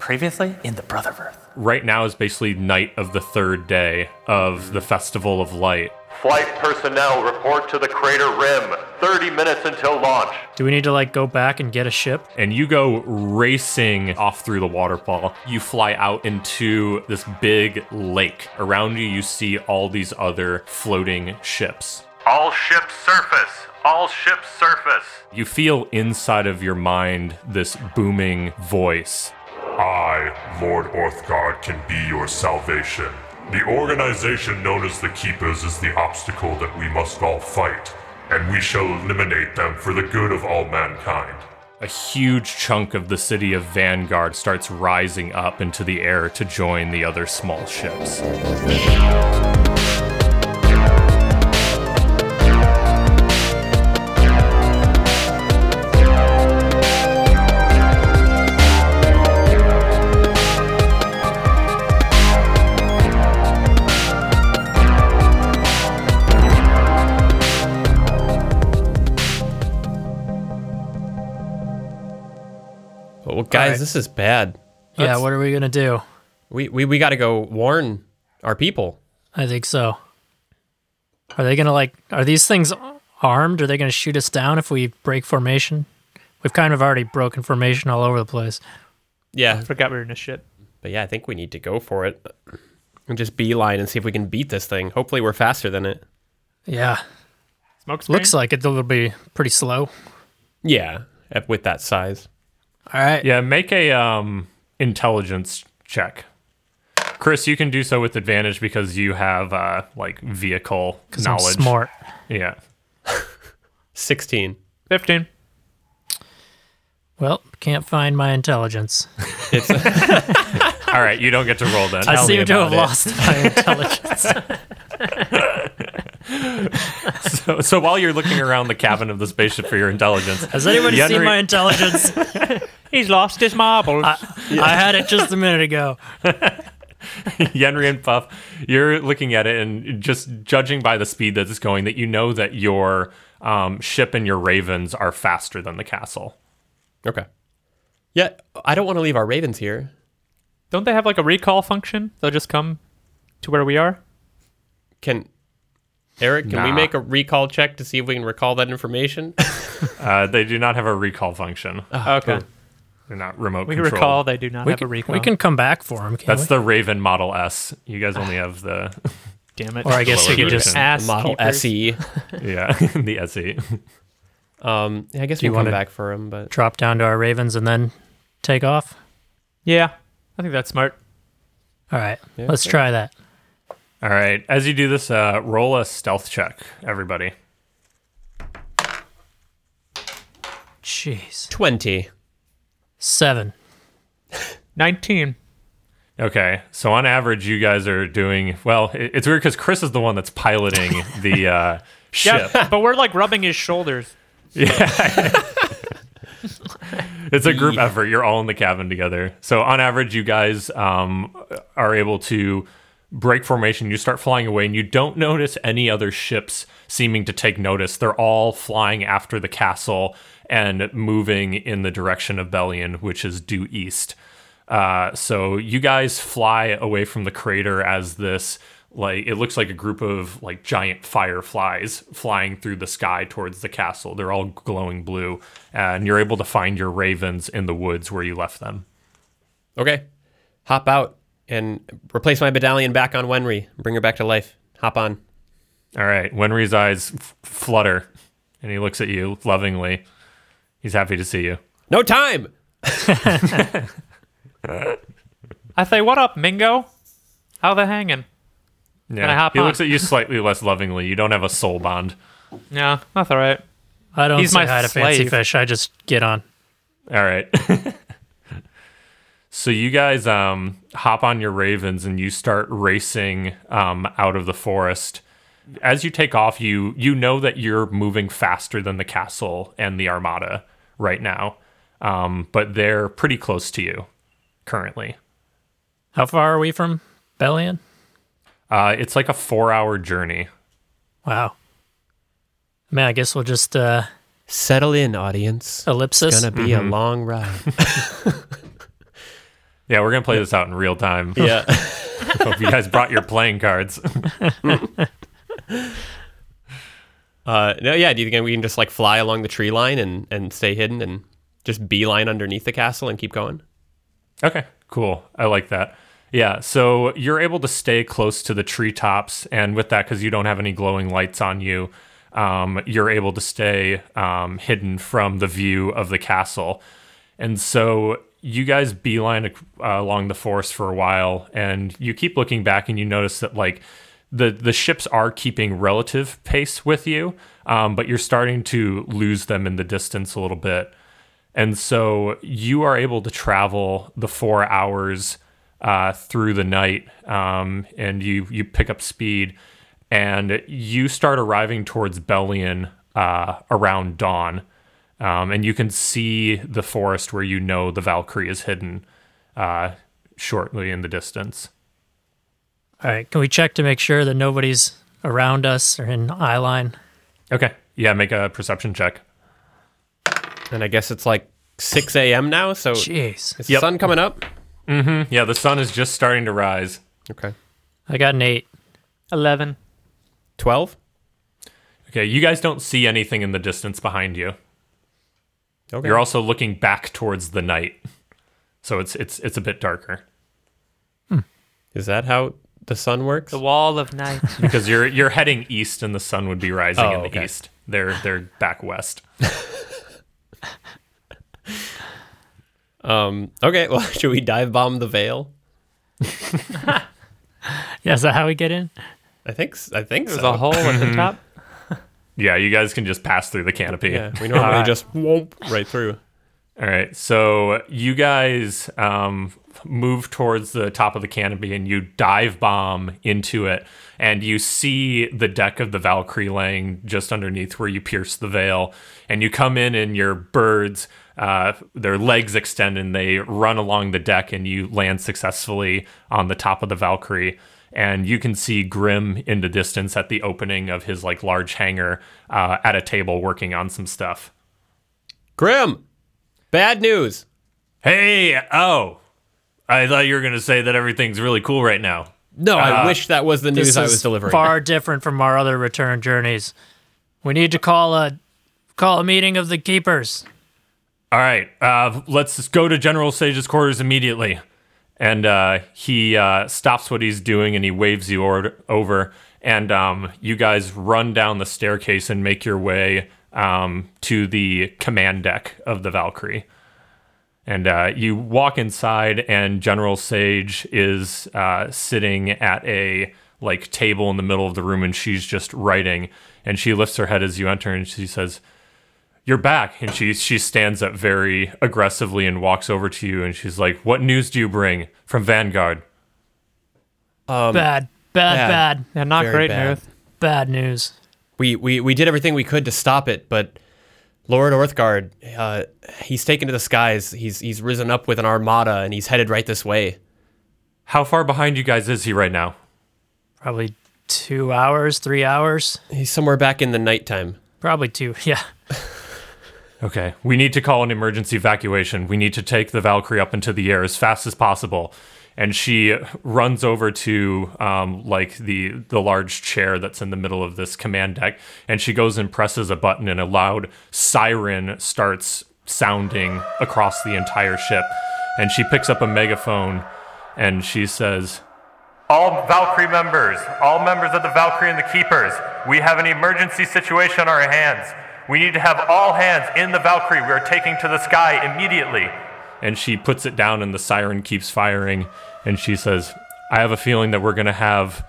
Previously in the Brotherverse. Right now is basically night of the third day of the Festival of Light. Flight personnel report to the crater rim. 30 minutes until launch. Do we need to like go back and get a ship? and you go racing off through the waterfall. You fly out into this big lake. Around you, you see all these other floating ships. All ships surface. All ships surface. You feel inside of your mind this booming voice. I, Lord Orthguard, can be your salvation. The organization known as the Keepers is the obstacle that we must all fight, and we shall eliminate them for the good of all mankind. A huge chunk of the city of Vanguard starts rising up into the air to join the other small ships. This is bad. Yeah, Let's- what are we gonna do? We we, we got to go warn our people. I think so. Are they gonna like? Are these things armed? Are they gonna shoot us down if we break formation? We've kind of already broken formation all over the place. Yeah, Forgot we were in a ship. but yeah, I think we need to go for it and just beeline and see if we can beat this thing. Hopefully, we're faster than it. Yeah, Smoke screen? looks like it will be pretty slow. Yeah, with that size. All right. Yeah, make a um, intelligence check. Chris, you can do so with advantage because you have uh, like vehicle 'Cause I'm knowledge. smart. Yeah. Sixteen. 15. Well, can't find my intelligence. It's All right, you don't get to roll then. I Tell seem to have it. lost my intelligence. So, so while you're looking around the cabin of the spaceship for your intelligence, Has anybody seen my intelligence? He's lost his marbles. I had it just a minute ago. Yenry and Puff, you're looking at it and just judging by the speed that it's going, that you know that your um, ship and your ravens are faster than the castle. okay. Yeah, I don't want to leave our ravens here. Don't they have like a recall function? They'll just come to where we are? Can Eric? Can we make a recall check to see if we can recall that information? Uh, they do not have a recall function. okay. They're not remote We controlled. recall they do not We have a can, recall. we can come back for them. Can't That's we? the Raven Model S. You guys only have the Damn it. Or I guess we could just. version. ass Model keepers. SE. yeah the E. SE. Um, yeah, I guess Do you we'll come back for him, but drop down to our ravens and then take off. Yeah. I think that's smart. All right, Yeah, let's okay. try that. All right, as you do this, uh, roll a stealth check, everybody. Jeez, twenty. seven. 19. Okay, so on average, you guys are doing well. it- It's weird because Chris is the one that's piloting the uh, ship. Yeah, but we're like rubbing his shoulders. Yeah. It's a group effort. You're all in the cabin together. So on average, you guys um, are able to break formation. You start flying away, and you don't notice any other ships seeming to take notice. They're all flying after the castle and moving in the direction of Bellion, which is due east. Uh, so you guys fly away from the crater as this like it looks like a group of like giant fireflies flying through the sky towards the castle. They're all glowing blue, and you're able to find your ravens in the woods where you left them. Okay, hop out and replace my medallion back on Wenry. Bring her back to life. Hop on. All right, Wenry's eyes f- flutter, and he looks at you lovingly. He's happy to see you. No time. I say, what up, Mingo? How they hanging? Yeah, I hop he on? looks at you slightly less lovingly. You don't have a soul bond. Yeah, that's all right. I don't He's say my hi to fancy slave. fish. I just get on. All right. so you guys um, hop on your ravens and you start racing um, out of the forest. As you take off, you you know that you're moving faster than the castle and the armada right now, um, but they're pretty close to you currently. How far are we from Belian? Uh, it's like a four-hour journey. Wow. I mean, I guess we'll just uh, Settle in, audience. ellipsis. It's gonna be a long ride. Yeah, we're gonna play this out in real time. Yeah. Hope you guys brought your playing cards. uh, no, yeah. Do you think we can just like fly along the tree line and and stay hidden and just beeline underneath the castle and keep going? Okay, cool. I like that. Yeah, so you're able to stay close to the treetops, and with that, because you don't have any glowing lights on you, um, you're able to stay um, hidden from the view of the castle. And so you guys beeline uh, along the forest for a while, and you keep looking back, and you notice that like the the ships are keeping relative pace with you, um, but you're starting to lose them in the distance a little bit. And so you are able to travel the four hours uh, through the night, um, and you you pick up speed, and you start arriving towards Bellion uh, around dawn, um, and you can see the forest where you know the Valkyrie is hidden uh, shortly in the distance. All right, can we check to make sure that nobody's around us or in eye line? Okay, yeah, make a perception check. And I guess it's like 6 a.m. now. So Jeez, is the Yep. sun coming up? Mm-hmm. Yeah, the sun is just starting to rise. Okay. I got an eight. 11. 12? Okay, you guys don't see anything in the distance behind you. Okay. You're also looking back towards the night, so it's it's it's a bit darker Is that how the sun works? The wall of night. because you're you're heading east, and the sun would be rising Oh, in the okay. east. They're they're back west. Um, okay, well, should we dive bomb the veil? Yeah, is that how we get in? I think s- I think There's so. a hole at the top. Yeah, you guys can just pass through the canopy. Yeah, we normally Alright. just whoop right through. All right, so you guys um, move towards the top of the canopy and you dive bomb into it, and you see the deck of the Valkyrie laying just underneath where you pierce the veil. And you come in, and your birds, uh, their legs extend, and they run along the deck, and you land successfully on the top of the Valkyrie. And you can see Grim in the distance at the opening of his like large hangar uh, at a table working on some stuff. Grim, bad news. Hey, oh, I thought you were going to say that everything's really cool right now. No, I Uh, wish that was the news This I is was delivering. far different from our other return journeys. We need to call a call a meeting of the keepers. All right, uh, let's go to General Sage's quarters immediately. And uh, he uh, stops what he's doing and he waves you or- over. And um, you guys run down the staircase and make your way um, to the command deck of the Valkyrie. And uh, you walk inside, and General Sage is uh, sitting at a like table in the middle of the room, and she's just writing. And she lifts her head as you enter, and she says, "You're back." And she she stands up very aggressively and walks over to you, and she's like, "What news do you bring from Vanguard?" Um, Bad, bad, bad. bad, Yeah, not Very great bad. news. bad news. we, we we did everything we could to stop it, but Lord Orthguard, uh, he's taken to the skies. He's he's risen up with an armada and he's headed right this way. How far behind you guys is he right now? Probably two hours, three hours. He's somewhere back in the nighttime. Probably two. Yeah. Okay, we need to call an emergency evacuation. We need to take the Valkyrie up into the air as fast as possible. And she runs over to um, like the the large chair that's in the middle of this command deck, and she goes and presses a button, and a loud siren starts sounding across the entire ship. And she picks up a megaphone, and she says, All Valkyrie members, all members of the Valkyrie and the Keepers, we have an emergency situation on our hands. We need to have all hands in the Valkyrie. We are taking to the sky immediately. and she puts it down and the siren keeps firing and she says i have a feeling that we're going to have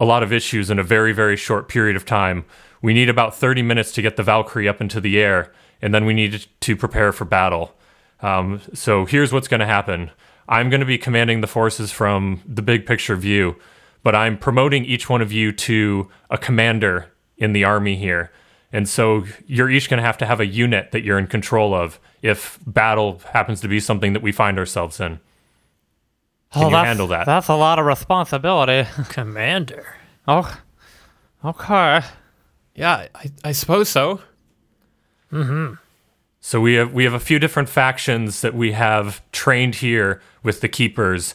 a lot of issues in a very very short period of time we need about 30 minutes to get the valkyrie up into the air and then we need to prepare for battle um, so here's what's going to happen i'm going to be commanding the forces from the big picture view but i'm promoting each one of you to a commander in the army here and so you're each going to have to have a unit that you're in control of if battle happens to be something that we find ourselves in. Can you Oh, that's, handle that? That's a lot of responsibility. Commander. Oh, okay. Yeah, I, I suppose so. Mm-hmm. So we have we have a few different factions that we have trained here with the keepers.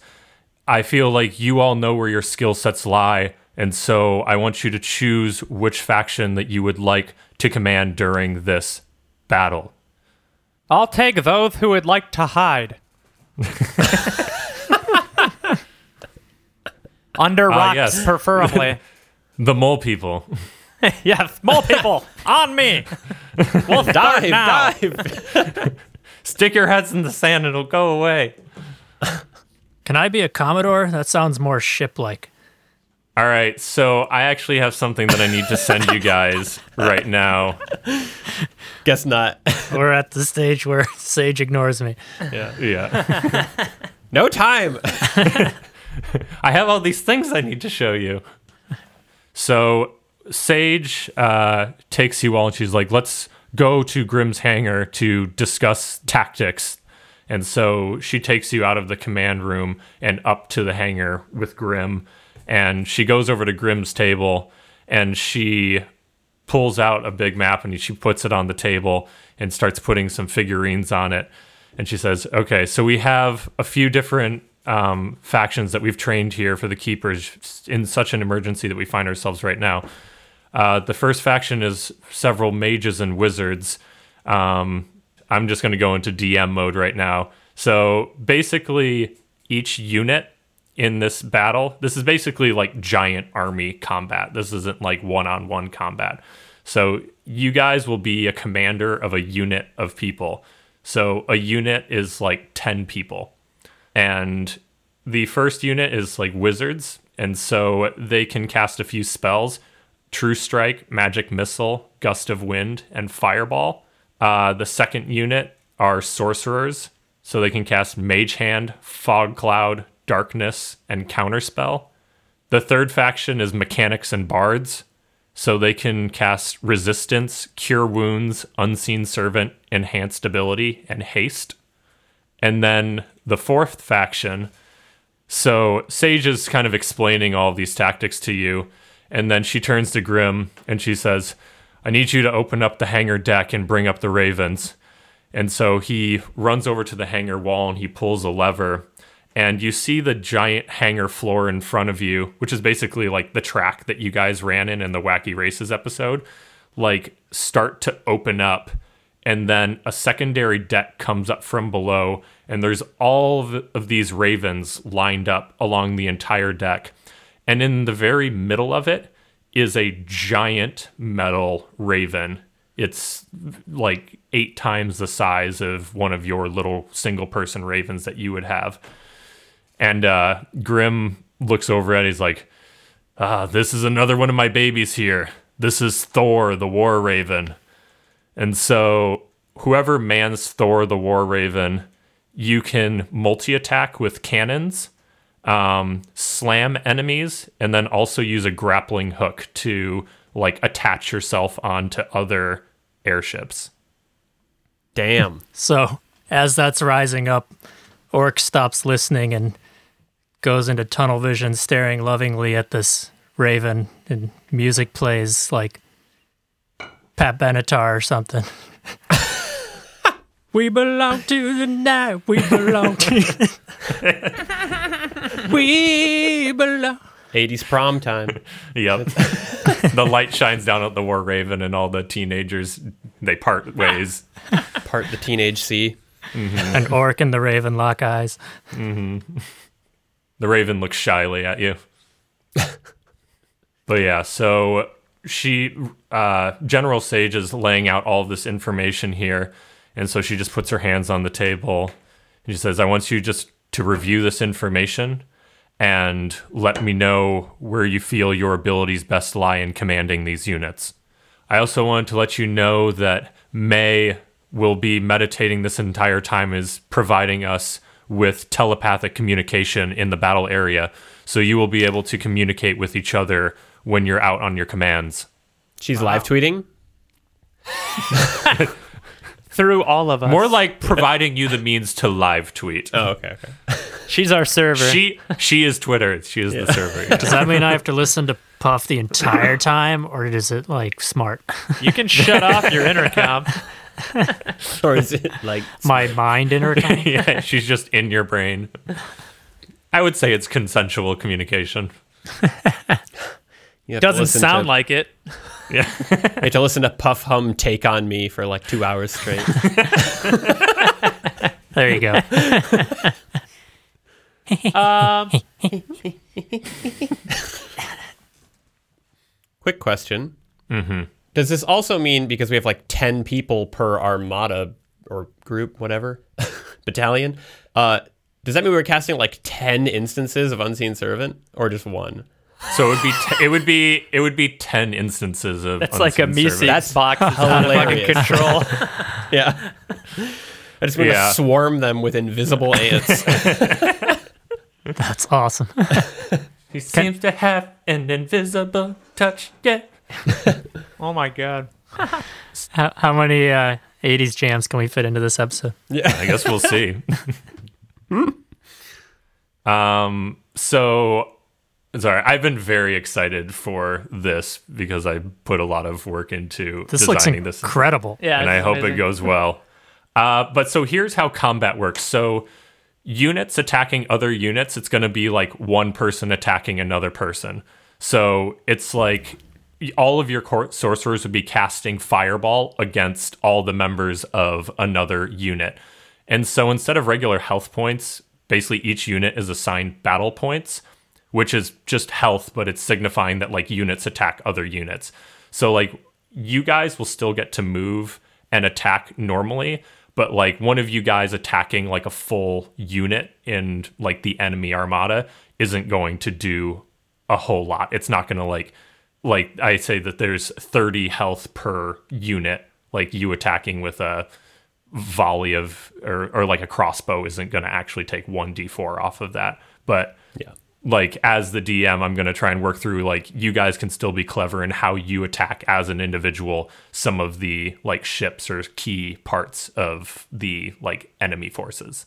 I feel like you all know where your skill sets lie, and so I want you to choose which faction that you would like to command during this battle. I'll take those who would like to hide. Under ah, rocks, yes. preferably. The mole people. yes, more people on me. We'll start Dive, now. dive. Stick your heads in the sand, it'll go away. Can I be a Commodore? That sounds more ship like. All right, so I actually have something that I need to send you guys right now. Guess not. We're at the stage where Sage ignores me. Yeah. Yeah. no time. I have all these things I need to show you. So Sage uh, takes you all and she's like, let's go to Grimm's hangar to discuss tactics. And so she takes you out of the command room and up to the hangar with Grimm. And she goes over to Grimm's table and she pulls out a big map and she puts it on the table and starts putting some figurines on it. And she says, okay, so we have a few different um, factions that we've trained here for the keepers in such an emergency that we find ourselves right now. Uh, the first faction is several mages and wizards. Um, I'm just going to go into DM mode right now. So basically, each unit in this battle, this is basically like giant army combat. This isn't like one on one combat. So you guys will be a commander of a unit of people. So a unit is like 10 people. And the first unit is like wizards. And so they can cast a few spells True Strike, Magic Missile, Gust of Wind, and Fireball. Uh, the second unit are sorcerers. So they can cast Mage Hand, Fog Cloud, Darkness, and Counterspell. The third faction is Mechanics and Bards. So they can cast Resistance, Cure Wounds, Unseen Servant, Enhanced Ability, and Haste. And then the fourth faction. So Sage is kind of explaining all of these tactics to you. And then she turns to Grim and she says, I need you to open up the hangar deck and bring up the ravens. And so he runs over to the hangar wall and he pulls a lever. And you see the giant hangar floor in front of you, which is basically like the track that you guys ran in in the Wacky Races episode, like start to open up. And then a secondary deck comes up from below. And there's all of, of these ravens lined up along the entire deck. And in the very middle of it is a giant metal raven. It's like eight times the size of one of your little single person ravens that you would have. And uh, Grim looks over and. He's like, ah, this is another one of my babies here. This is Thor, the War Raven. And so, whoever mans Thor, the War Raven, you can multi attack with cannons, um, slam enemies, and then also use a grappling hook to like attach yourself onto other airships. Damn. So as that's rising up, Ork stops listening and goes into tunnel vision, staring lovingly at this raven, and music plays like Pat Benatar or something. we belong to the night. We belong to. we belong. 80s prom time. Yep. the light shines down at the War Raven, and all the teenagers they part ways. Part the teenage sea. Mm-hmm. An orc and the raven lock eyes. Mm-hmm. The Raven looks shyly at you. but yeah, so she, uh, General Sage is laying out all of this information here. And so she just puts her hands on the table and she says, I want you just to review this information and let me know where you feel your abilities best lie in commanding these units. I also wanted to let you know that May will be meditating this entire time is providing us with telepathic communication in the battle area. So you will be able to communicate with each other when you're out on your commands. She's live tweeting. Through all of us. More like providing you the means to live tweet. Oh, okay, okay. She's our server. She she is Twitter. She is the server. yeah. Does that mean I have to listen to Puff the entire time, or is it like smart? you can shut off your intercom. or is it like My mind intertwined. yeah, she's just in your brain. I would say it's consensual communication. you Doesn't sound to, like it. Yeah. You have to listen to Puff Hum take on me for like two hours straight. There you go. Um, Quick question. Mm-hmm. Does this also mean because we have like 10 people per armada or group, whatever, battalion? Uh, does that mean we're casting like 10 instances of Unseen Servant or just one? So it would be t- it would be it would be ten instances of that's like a unseen Mises. That's box that's out of fucking control. Yeah. I just want Yeah. to swarm them with invisible ants. That's awesome. He seems to have an invisible touch. Yeah. oh my god. How, how many uh, 80s jams can we fit into this episode? Yeah, I guess we'll see. um. So, sorry, I've been very excited for this because I put a lot of work into This looks designing this. incredible. Yeah, and I is hope it goes well. Uh, but so here's how combat works. So units attacking other units, it's going to be like one person attacking another person. So it's like all of your court sorcerers would be casting fireball against all the members of another unit. And so instead of regular health points, basically each unit is assigned battle points, which is just health, but it's signifying that like units attack other units. So like you guys will still get to move and attack normally, but like one of you guys attacking like a full unit in like the enemy armada isn't going to do a whole lot. It's not going to like like I say that there's 30 health per unit. Like you attacking with a volley of or or like a crossbow isn't going to actually take 1d4 off of that. But Yeah. like as the DM, I'm going to try and work through like you guys can still be clever in how you attack as an individual some of the like ships or key parts of the like enemy forces.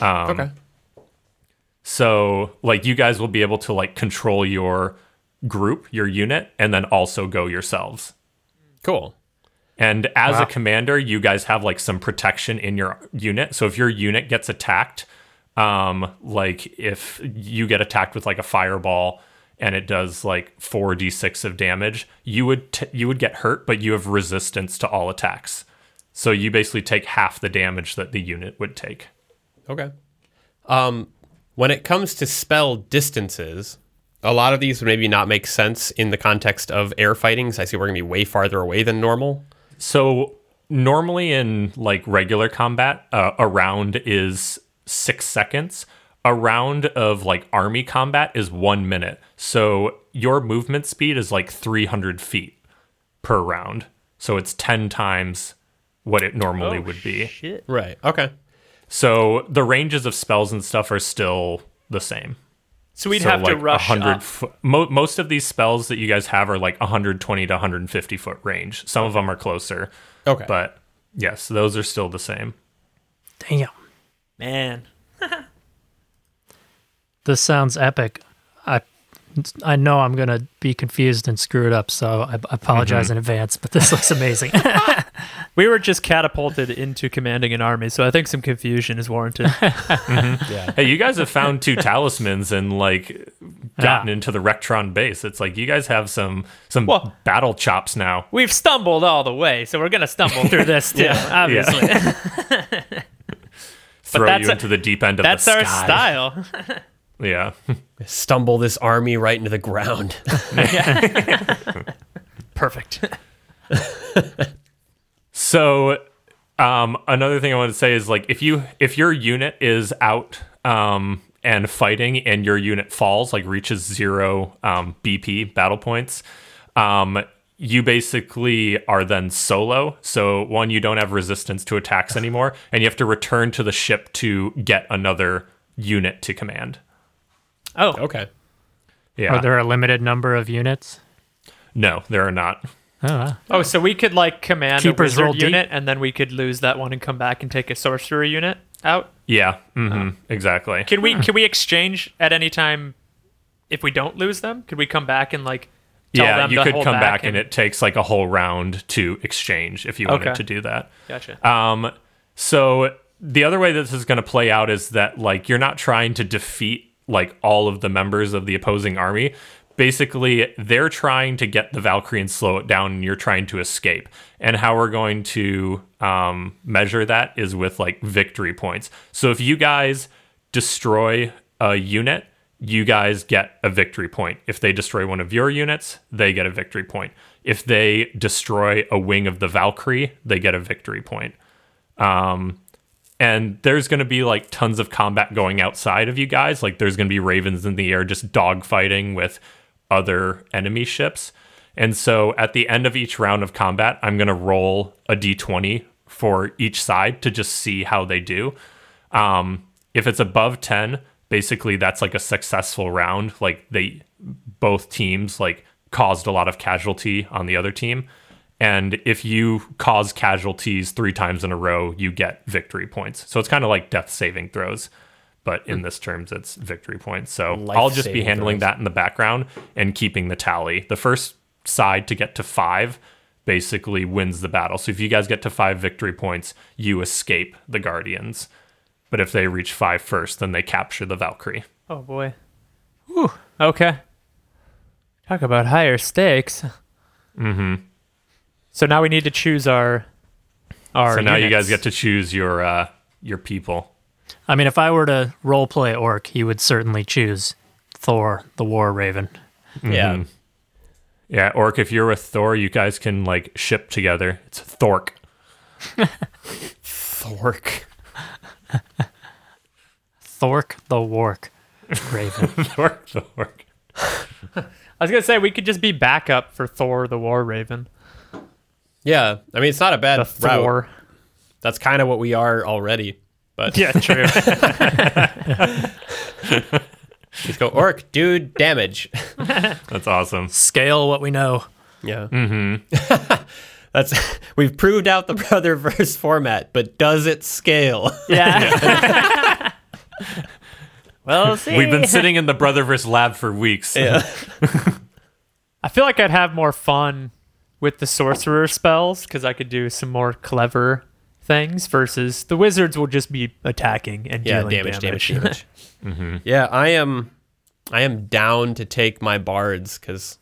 Um, okay. So like you guys will be able to like control your group, your unit, and then also go yourselves. Cool. And as Wow. a commander, you guys have like some protection in your unit. So if your unit gets attacked, um, like if you get attacked with like a fireball and it does like four d six of damage, you would t- you would get hurt, but you have resistance to all attacks. So you basically take half the damage that the unit would take. Okay. Um, when it comes to spell distances, a lot of these would maybe not make sense in the context of air fightings. I see we're going to be way farther away than normal. So normally in like regular combat, uh, a round is six seconds. A round of like army combat is one minute. So your movement speed is like 300 feet per round. So it's 10 times what it normally would be. Shit. Right. Okay. So the ranges of spells and stuff are still the same. So we'd so have to like rush 100 up. Mo- most of these spells that you guys have are like 120 to 150 foot range. Some of them are closer. Okay. But yes, those are still the same. Damn. Man. This sounds epic. I I know I'm gonna be confused and screw it up, so I, I apologize Mm-hmm. in advance. But this looks amazing. We were just catapulted into commanding an army, so I think some confusion is warranted. Mm-hmm. yeah. Hey, you guys have found two talismans and like gotten Yeah. into the Rectron base. It's like you guys have some some Well- battle chops now. We've stumbled all the way, so we're gonna stumble through this too, obviously. Throw that's you a- into the deep end of That's the That's our style. Yeah. Stumble this army right into the ground. Perfect. So, um, another thing I want to say is like if you if your unit is out um, and fighting and your unit falls, like reaches zero um, BP battle points, um, you basically are then solo. So one, you don't have resistance to attacks anymore, and you have to return to the ship to get another unit to command. Oh, okay. Yeah. Are there a limited number of units? no, there are not. Oh, wow. oh, so we could like command Keepers a roll wizard deep. unit, and then we could lose that one and come back and take a sorcerer unit out. Yeah. hmm Exactly. Can we can we exchange at any time if we don't lose them? Could we come back and like tell yeah, them you to could hold come back, back and, it takes like a whole round to exchange if you wanted Okay. to do that. Gotcha. Um, so the other way this is going to play out is that like you're not trying to defeat like all of the members of the opposing army. Basically, they're trying to get the Valkyrie and slow it down, and you're trying to escape. And how we're going to um, measure that is with like victory points. So if you guys destroy a unit, you guys get a victory point. If they destroy one of your units, they get a victory point. If they destroy a wing of the Valkyrie, they get a victory point. Um, and there's going to be like tons of combat going outside of you guys. Like there's going to be ravens in the air just dogfighting with other enemy ships. And so at the end of each round of combat, I'm going to roll a d20 for each side to just see how they do. Um, if it's above 10, basically that's like a successful round. Like they both teams like caused a lot of casualty on the other team. And if you cause casualties three times in a row, you get victory points. So it's kind of like death saving throws, but in this terms, it's victory points. So I'll just be handling throws. that in the background and keeping the tally. The first side to get to five basically wins the battle. So if you guys get to five victory points, you escape the Guardians. But if they reach five first, then they capture the Valkyrie. Oh boy. Whew. Okay. Talk about higher stakes. Mm-hmm. So now we need to choose our our. so now you guys get to choose your uh, your people. I mean, if I were to role play Ork, he would certainly choose Thor, the War Raven. Yeah. Mm-hmm. Yeah, Ork, if you're with Thor, you guys can like ship together. It's Thork. Thork. Thork, the Wark Raven. Thork, the Thork. I was gonna say we could just be backup for Thor, the War Raven. Yeah. I mean, it's not a bad The route. Thor. That's kind of what we are already. But Yeah, true. let's go orc, dude, damage. That's awesome. Scale what we know. Yeah. Mm-hmm. That's we've proved out the brother verse format, but does it scale? yeah. well, see. We've been sitting in the Brotherverse lab for weeks. yeah. I feel like I'd have more fun with the sorcerer spells because I could do some more clever things versus the wizards will just be attacking and Yeah, dealing damage, damage, damage. damage. Yeah, I am I am down to take my bards because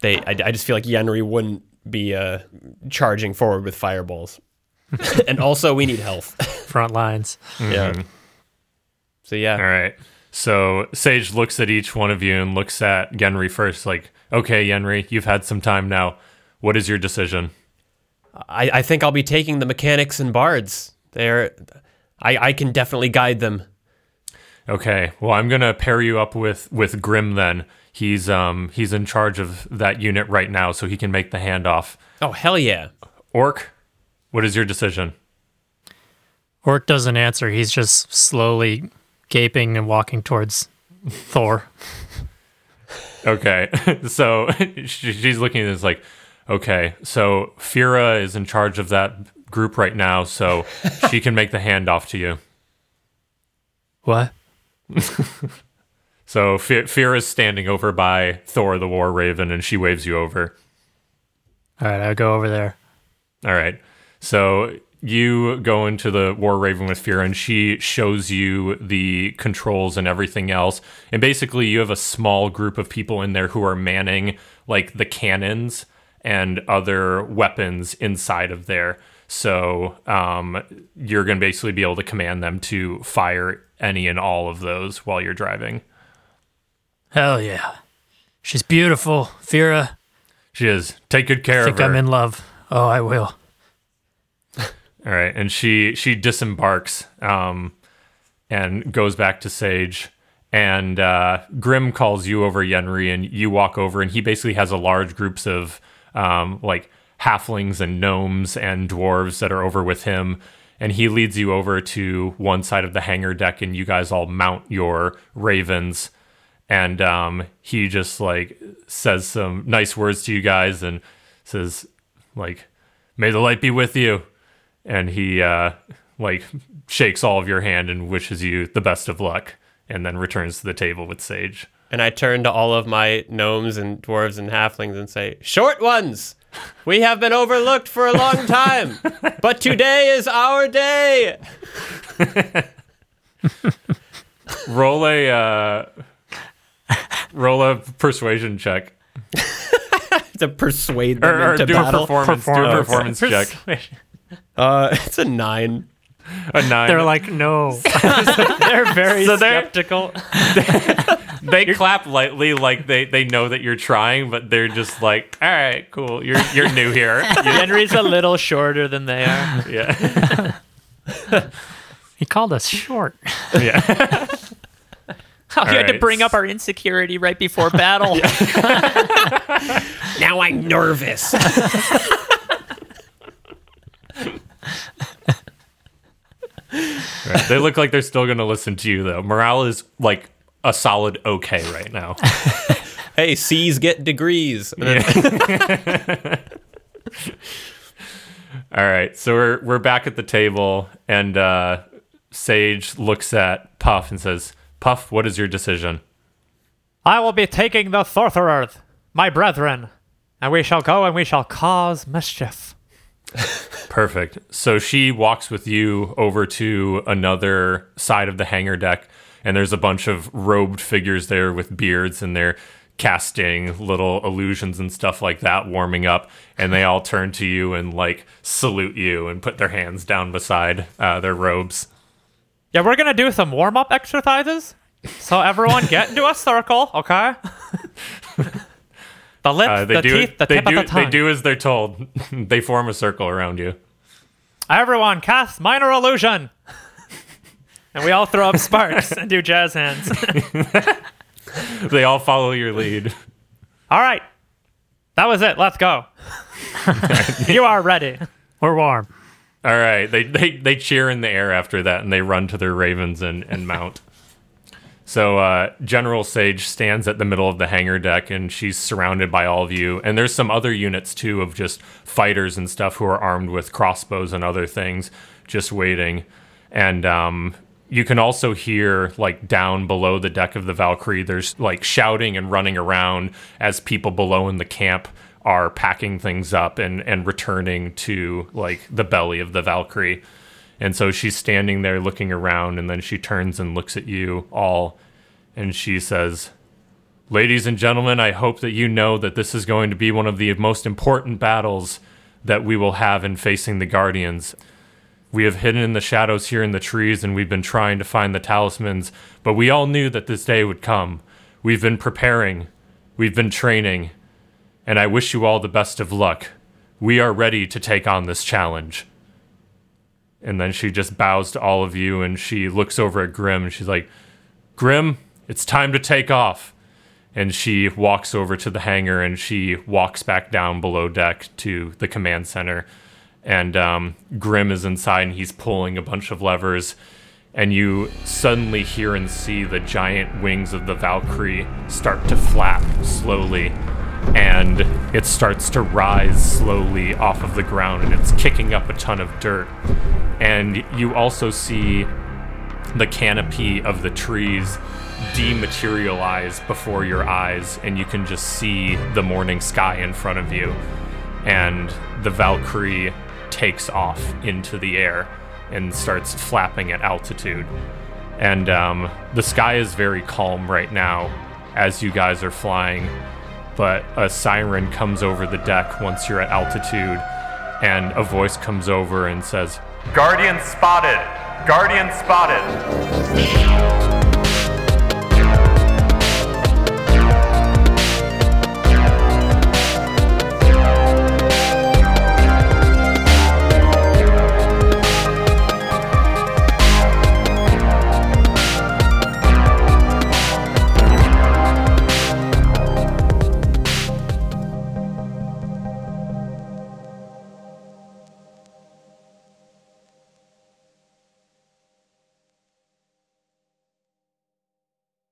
they I, I just feel like Yenry wouldn't be uh charging forward with fireballs. and also we need health. Front lines. yeah. So yeah. All right. So Sage looks at each one of you and looks at Yenry first, like, okay, Yenry, you've had some time now. What is your decision? I, I think I'll be taking the mechanics and bards. They're I, I can definitely guide them. Okay. Well, I'm gonna pair you up with with Grim then. He's um he's in charge of that unit right now, so he can make the handoff. Oh hell yeah. Ork, what is your decision? Ork doesn't answer. He's just slowly gaping and walking towards Thor. Okay. so she- she's looking at this like, okay, so Fira is in charge of that group right now, so she can make the handoff to you. What? So F- is standing over by Thor the War Raven and she waves you over. All right, I'll go over there. All right. So you go into the War Raven with Fira, and she shows you the controls and everything else. And basically, you have a small group of people in there who are manning like the cannons and other weapons inside of there. So um, you're going to basically be able to command them to fire any and all of those while you're driving. Hell yeah. She's beautiful. Fira, She is. Take good care I think of her. I'm in love. Oh, I will. All right, and she she disembarks um, and goes back to Sage, and uh, Grim calls you over Yenry, and you walk over, and he basically has a large groups of um, like halflings and gnomes and dwarves that are over with him, and he leads you over to one side of the hangar deck, and you guys all mount your ravens, and um, he just like says some nice words to you guys, and says like, "May the light be with you." and he uh, like shakes all of your hand and wishes you the best of luck, and then returns to the table with Sage. And I turn to all of my gnomes and dwarves and halflings and say, "Short ones, we have been overlooked for a long time, but today is our day." roll a uh, roll a persuasion check To persuade them or, or into do a battle. performance do a performance check. Uh, it's a nine. A nine. They're like, no. They're very So they're- skeptical. they clap lightly, like they, they know that you're trying, but they're just like, all right, cool. You're you're new here. Henry's a little shorter than they are. yeah, he called us short. yeah. Oh, you had to bring up our insecurity right before battle. Now I'm nervous. Right. They look like they're still gonna listen to you though. Morale is like a solid okay right now. hey, C's get degrees. And All right, so we're we're back at the table, and uh, Sage looks at Puff and says, "Puff, what is your decision?" I will be taking the Thorthererth, my brethren, and we shall go and we shall cause mischief. Perfect. So she walks with you over to another side of the hangar deck, and there's a bunch of robed figures there with beards, and they're casting little illusions and stuff like that, warming up. And they all turn to you and like salute you and put their hands down beside uh, their robes. Yeah, we're gonna do some warm up exercises. So everyone get into a circle, okay? the lips, Uh, they the do. teeth, the they tip do. of the tongue. They do as they're told. they form a circle around you. Everyone cast minor illusion. and we all throw up sparks and do jazz hands. They all follow your lead. all right. That was it. Let's go. you are ready. We're warm. All right. They, they they cheer in the air after that and they run to their ravens and, and mount. So uh, General Sage stands at the middle of the hangar deck and she's surrounded by all of you. And there's some other units too of just fighters and stuff who are armed with crossbows and other things just waiting. And um, you can also hear like down below the deck of the Valkyrie, there's like shouting and running around as people below in the camp are packing things up and, and returning to like the belly of the Valkyrie. And so she's standing there looking around, and then she turns and looks at you all, and she says, Ladies and gentlemen, I hope that you know that this is going to be one of the most important battles that we will have in facing the Guardians. We have hidden in the shadows here in the trees, and we've been trying to find the talismans, but we all knew that this day would come. We've been preparing, we've been training, and I wish you all the best of luck. We are ready to take on this challenge. And then she just bows to all of you and she looks over at Grim and she's like, Grim, it's time to take off. And she walks over to the hangar and she walks back down below deck to the command center. And um, Grim is inside and he's pulling a bunch of levers. And you suddenly hear and see the giant wings of the Valkyrie start to flap slowly and it starts to rise slowly off of the ground and it's kicking up a ton of dirt. And you also see the canopy of the trees dematerialize before your eyes, and you can just see the morning sky in front of you. And the Valkyrie takes off into the air and starts flapping at altitude. And um, the sky is very calm right now as you guys are flying but a siren comes over the deck once you're at altitude, and a voice comes over and says, Guardian spotted! Guardian spotted!